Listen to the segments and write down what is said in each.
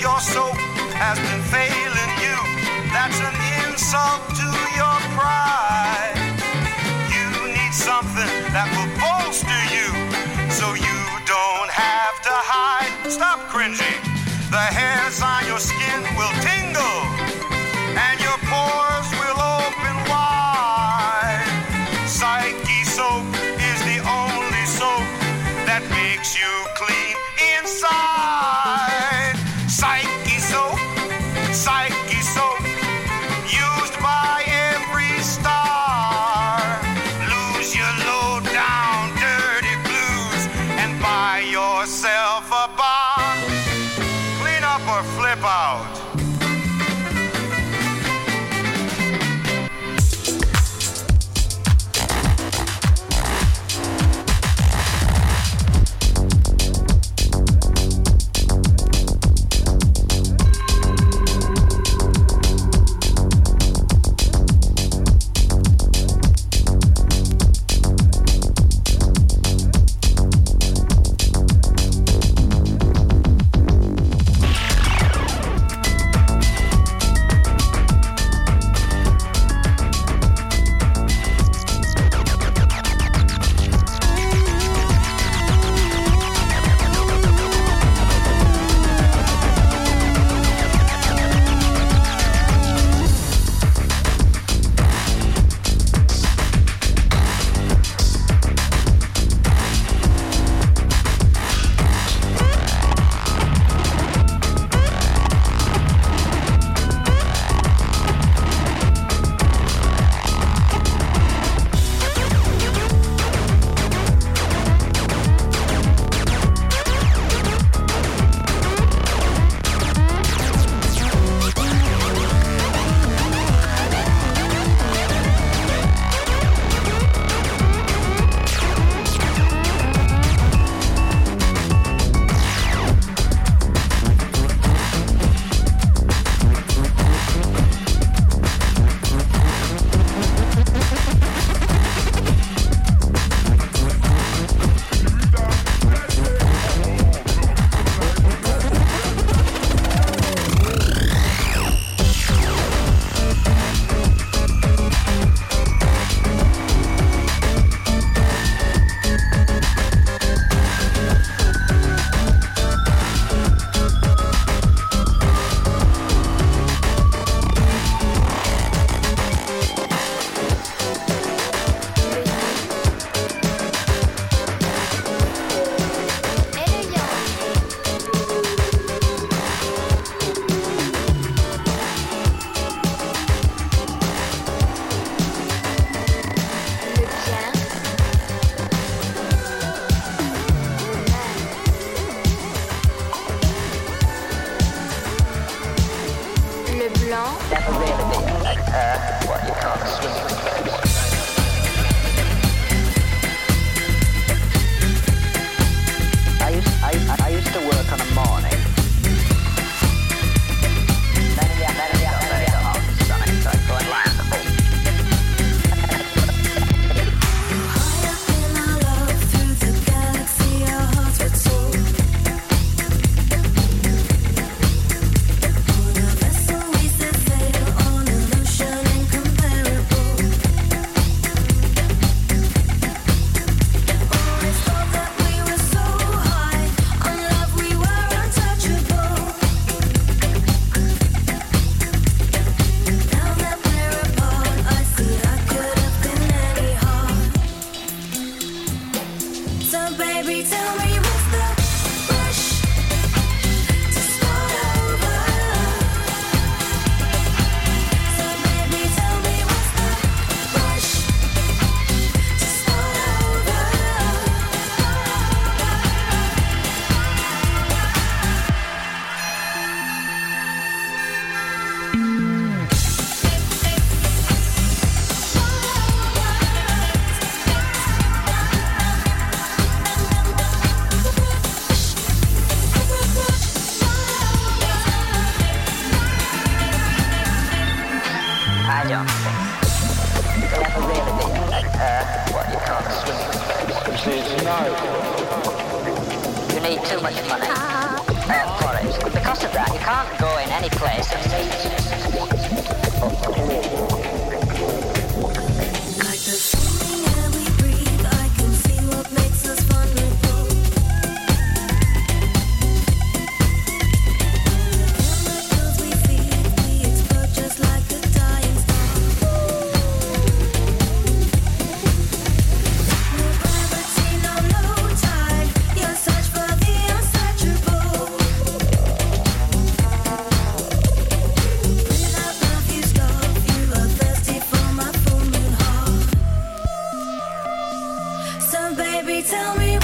Your soap has been failing you. That's an insult to your pride. Tell me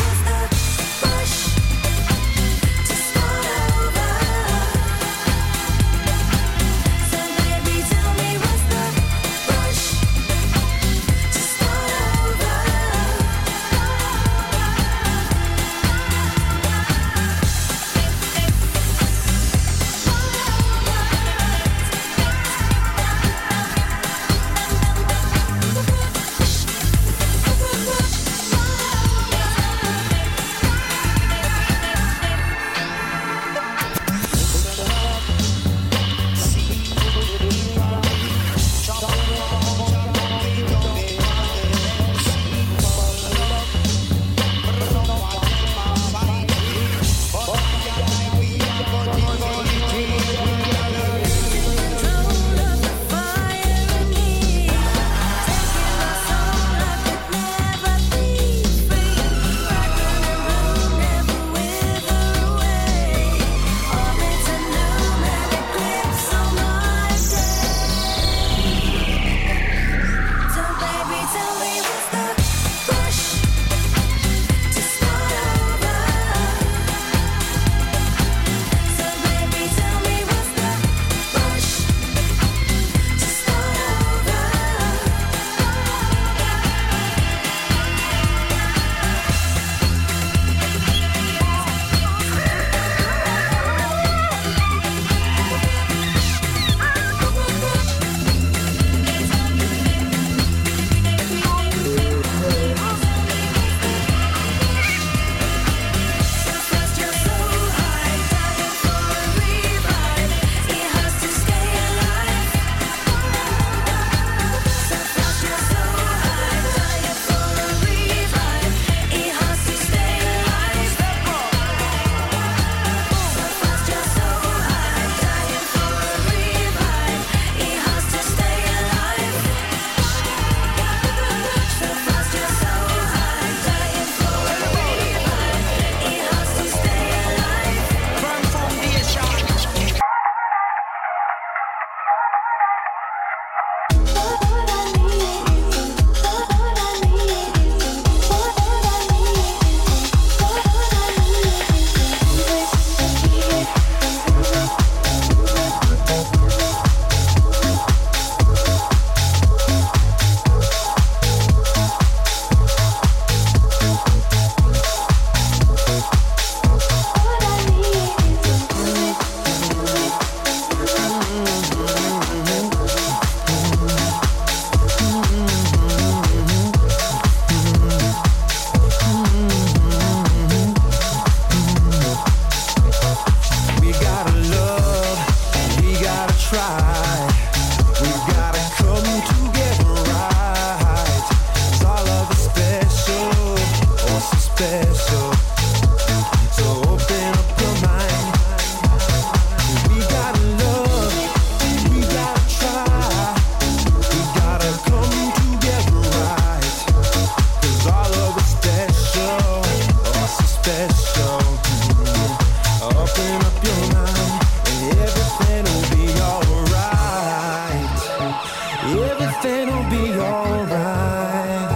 it'll be alright.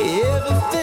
Everything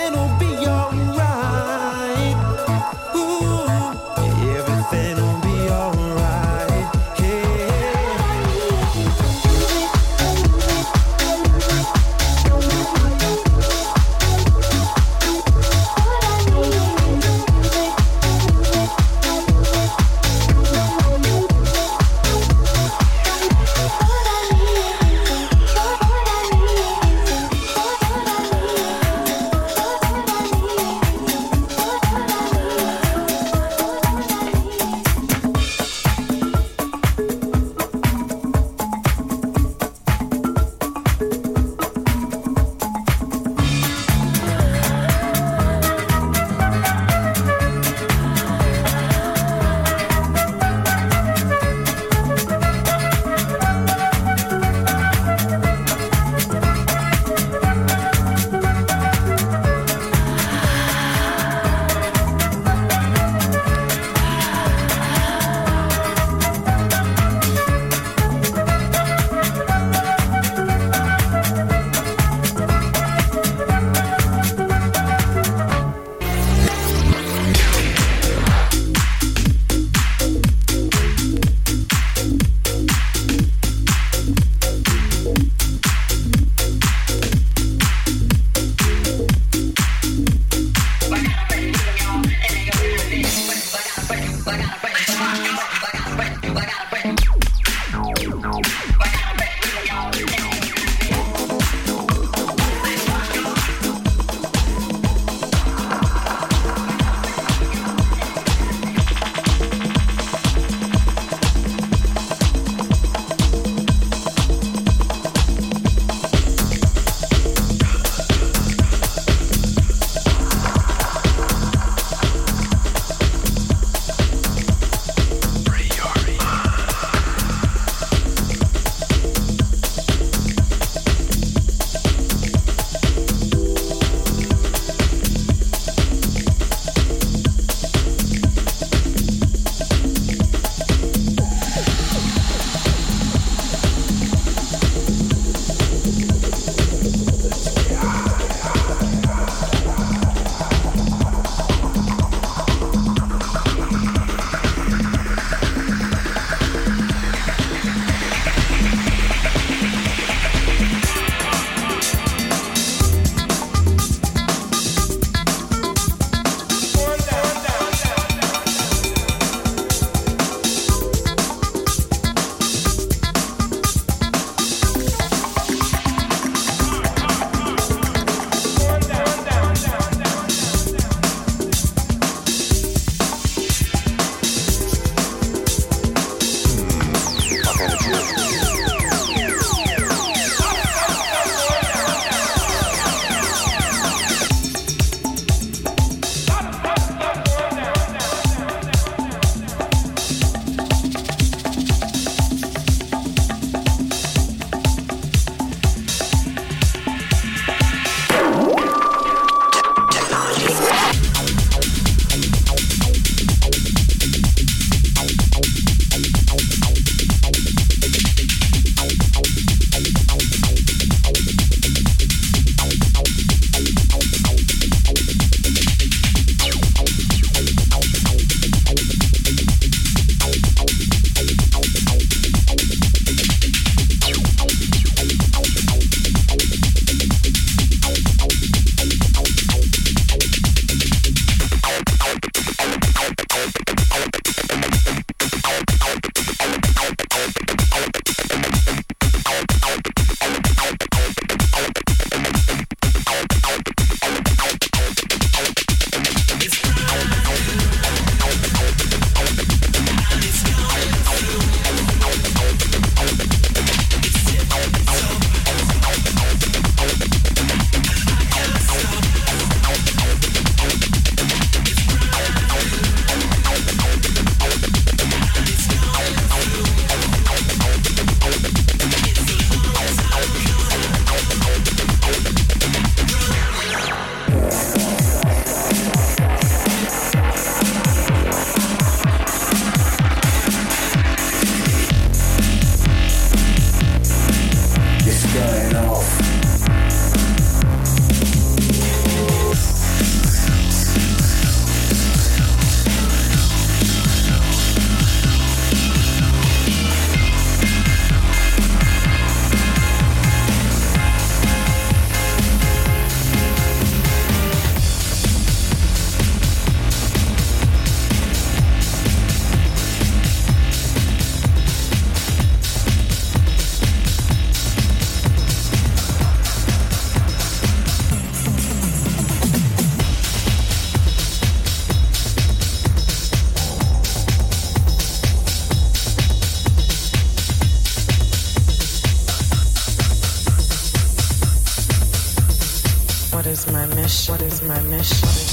mission? What is my mission?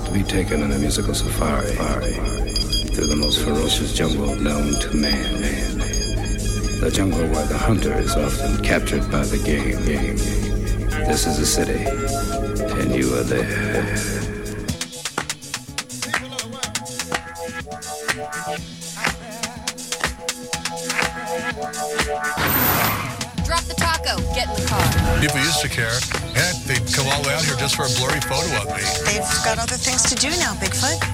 About to be taken on a musical safari through the most ferocious jungle known to man. The jungle where the hunter is often captured by the game. This is a city, and you are there. Got other things to do now, Bigfoot.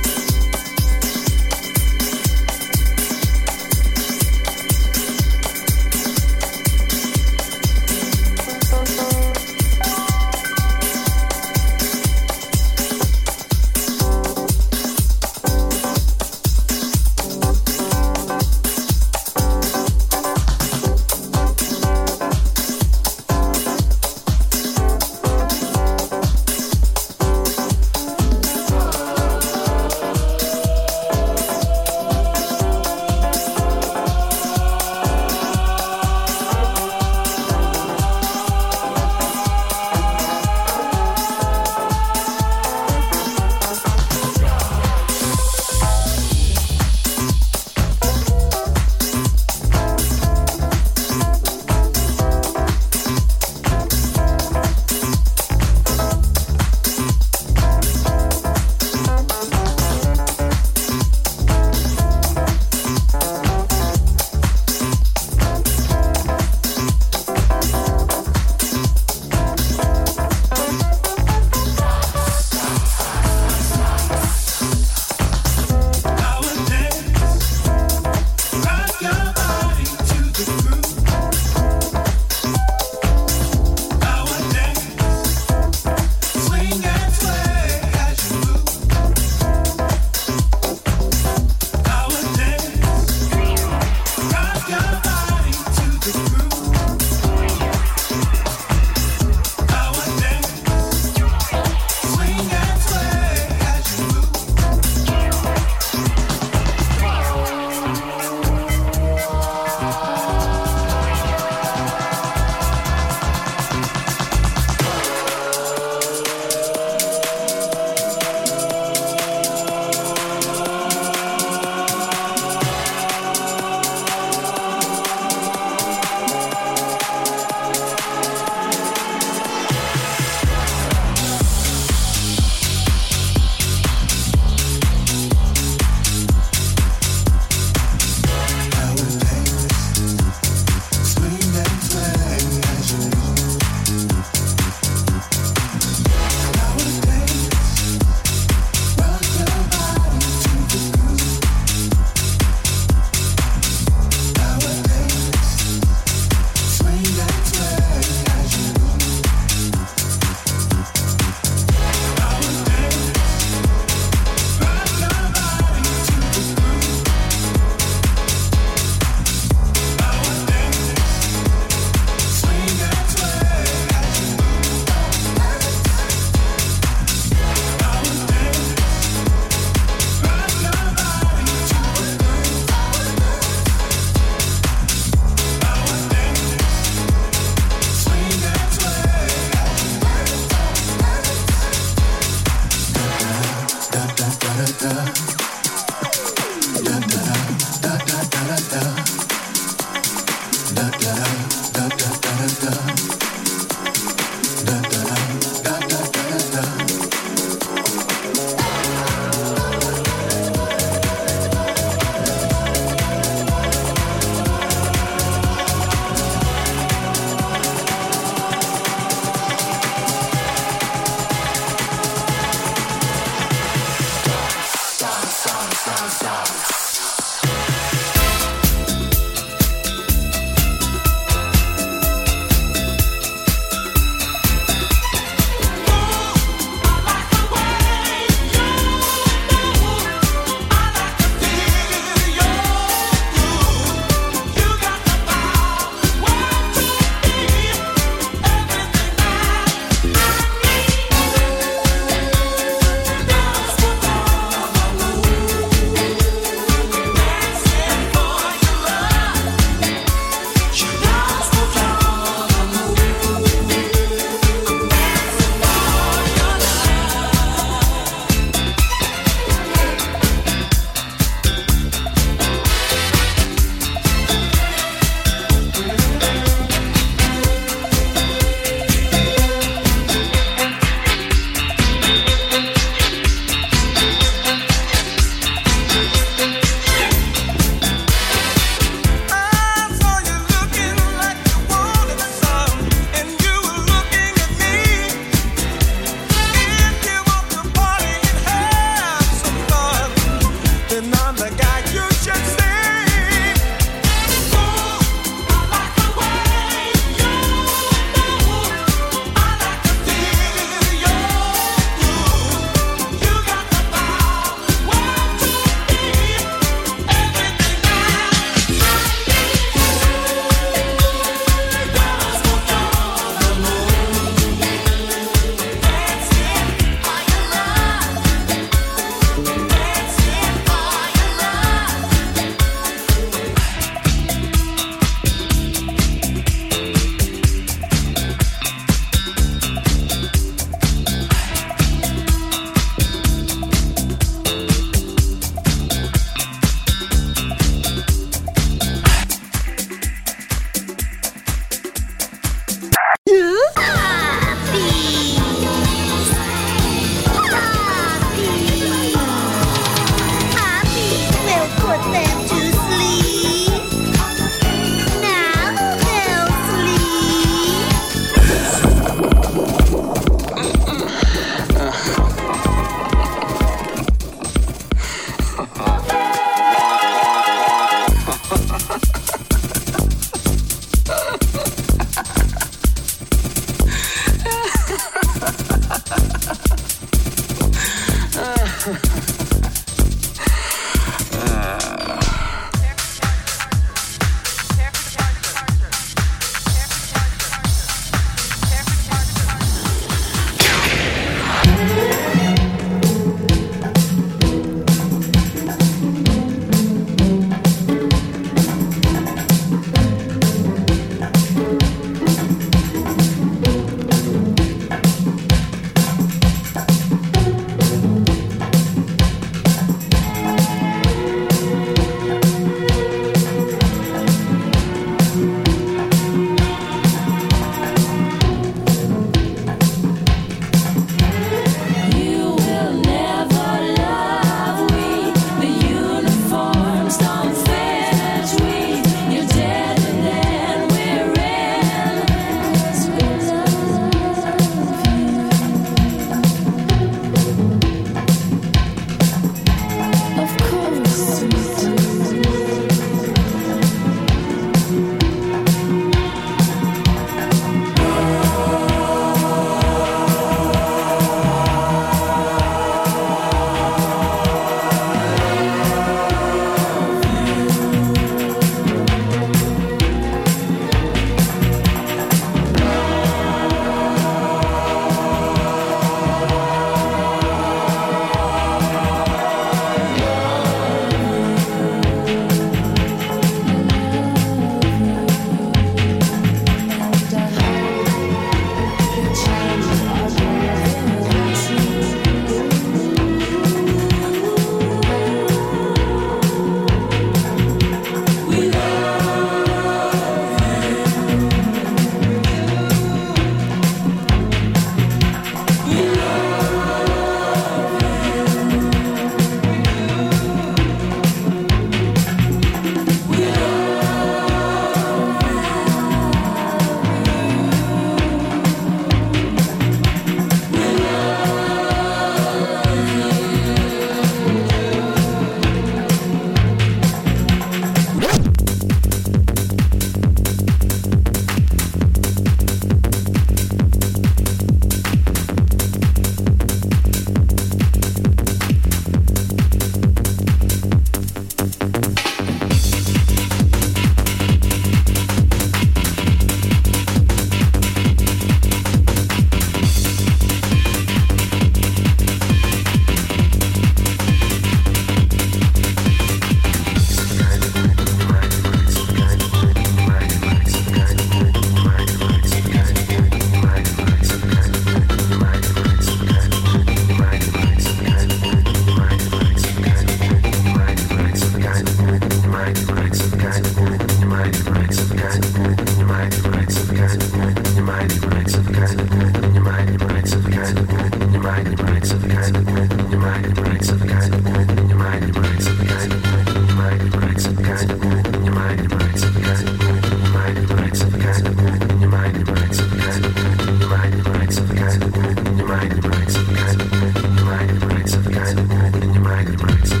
Michael Branson.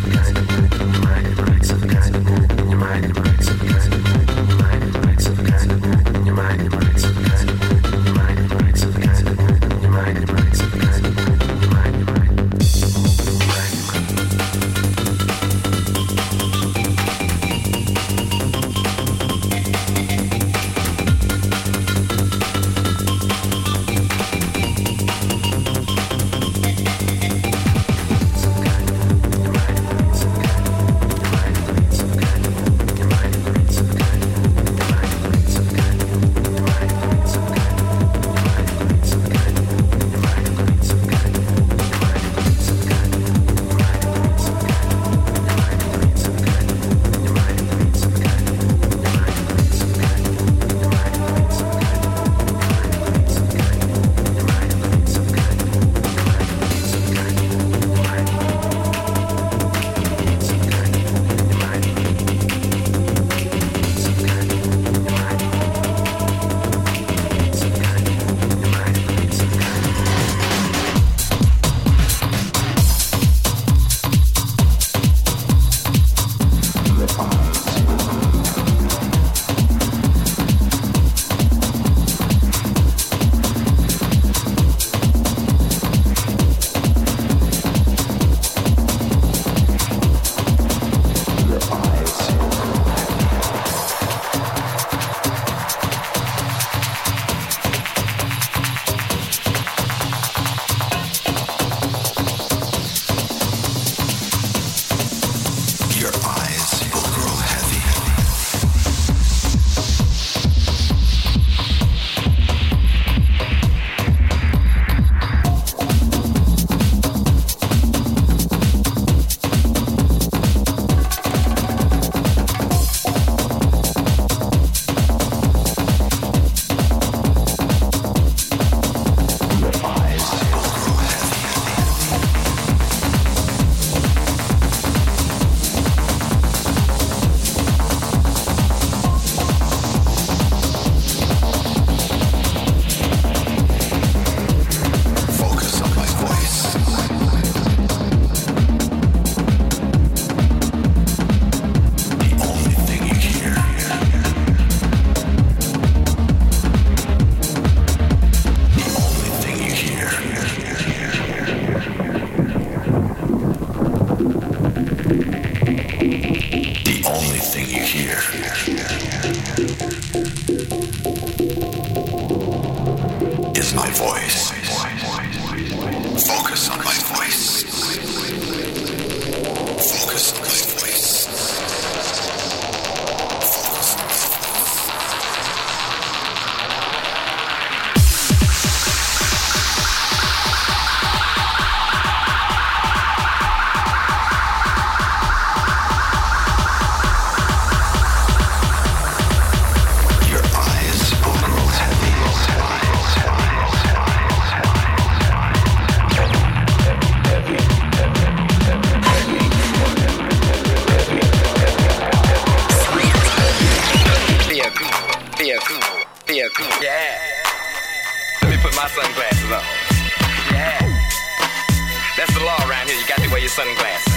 Your sunglasses.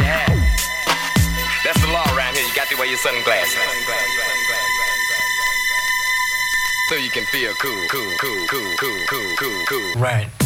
Yeah. That's the law around here. You got to wear your sunglasses. So you can feel cool, cool, cool, cool, cool, cool, cool, cool. Right.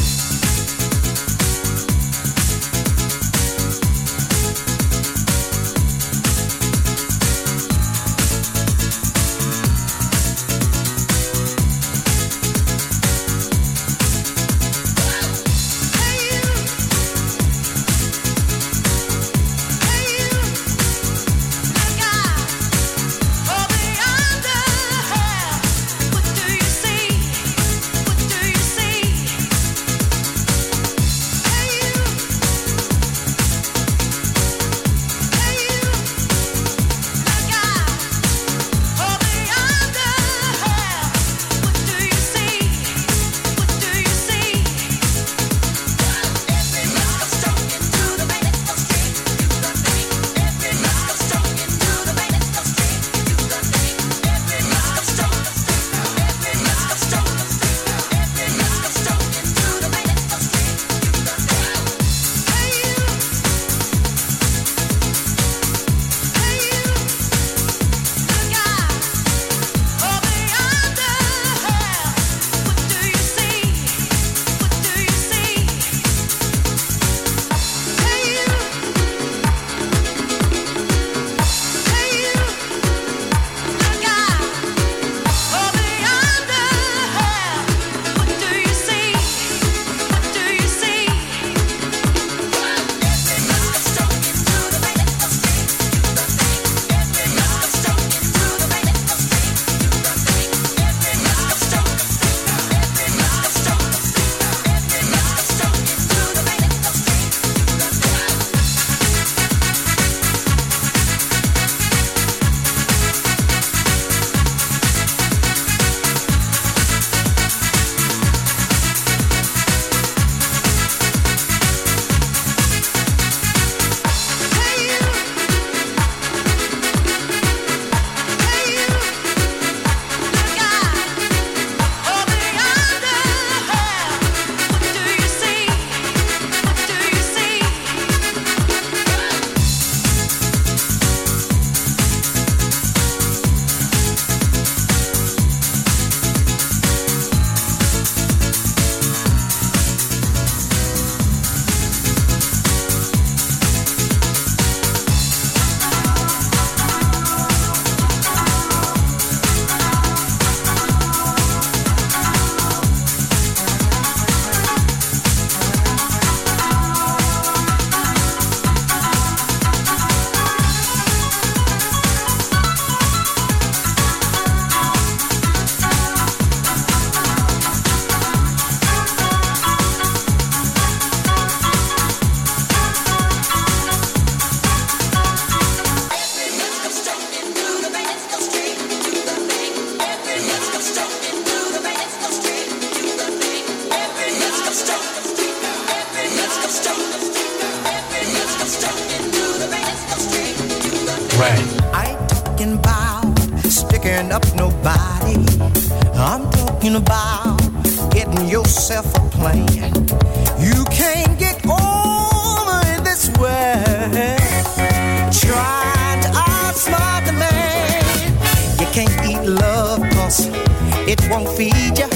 won't feed you,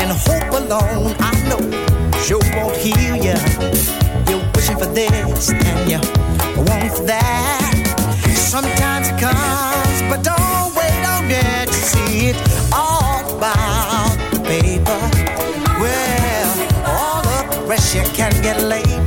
and hope alone, I know, sure won't heal you. You're wishing for this, and you want for that. Sometimes it comes, but don't wait on it to see it all about the paper. Well, all the pressure can get laid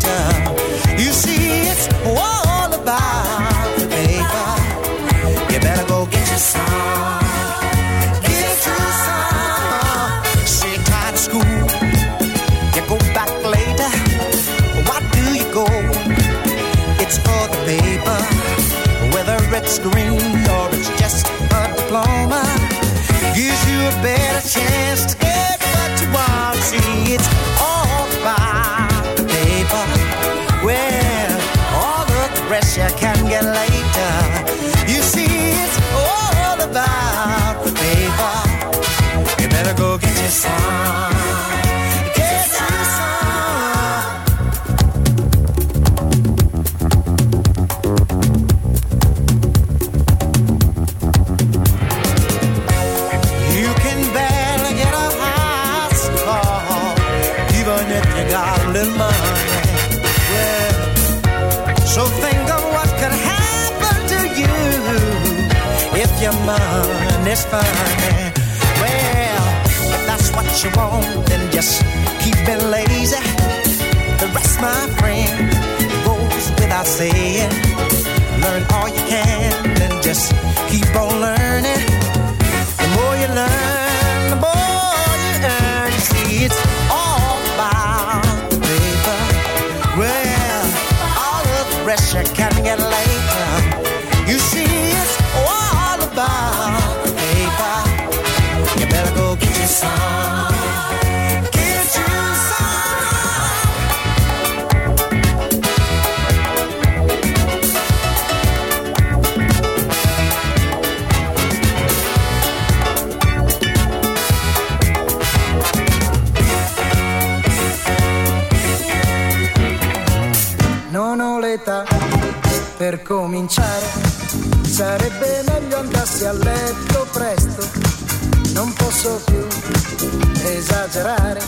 screen is funny. Well, if that's what you want, then just keep it lazy. The rest, my friend, goes without saying. Learn all you can, and just keep on learning. Cominciare. Sarebbe meglio andassi a letto presto. Non posso più esagerare.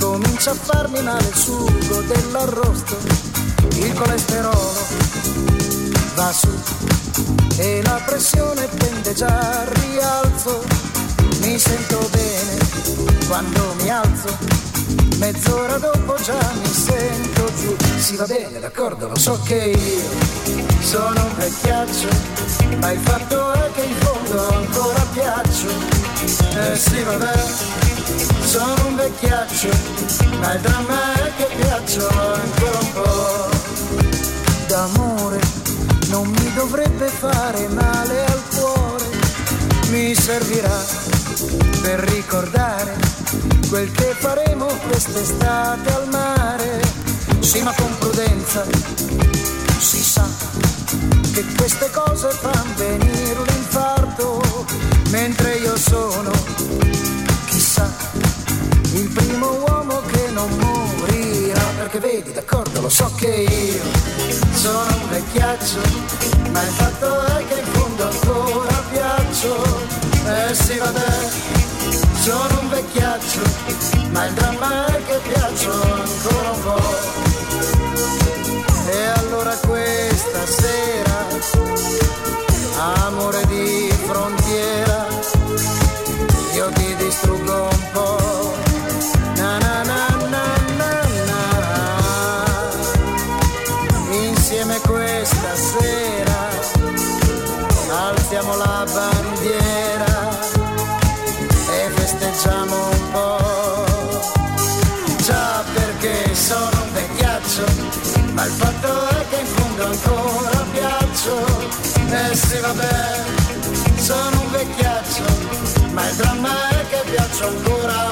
Comincia a farmi male il sugo dell'arrosto. Il colesterolo va su e la pressione tende già al rialzo. Mi sento bene quando mi alzo. Mezz'ora dopo già mi sento giù. Si va bene, d'accordo, lo so che io sono un vecchiaccio, ma il fatto è che in fondo ancora piaccio. Eh sì, vabbè, sono un vecchiaccio, ma il dramma è che piaccio ancora un po' d'amore. Non mi dovrebbe fare male al cuore, mi servirà per ricordare quel che faremo quest'estate al mare. Sì, ma con prudenza, si sa che queste cose fanno venire un infarto, mentre io sono, chissà, il primo uomo che non morirà. Perché vedi, d'accordo, lo so che io sono un vecchiaccio, ma il fatto è che in fondo ancora piaccio. Eh sì, vabbè, sono un vecchiaccio, ma il dramma è che piaccio ancora un po'. E allora questa sera, amore di Sì vabbè, sono un vecchiaccio, ma il dramma è che piaccio ancora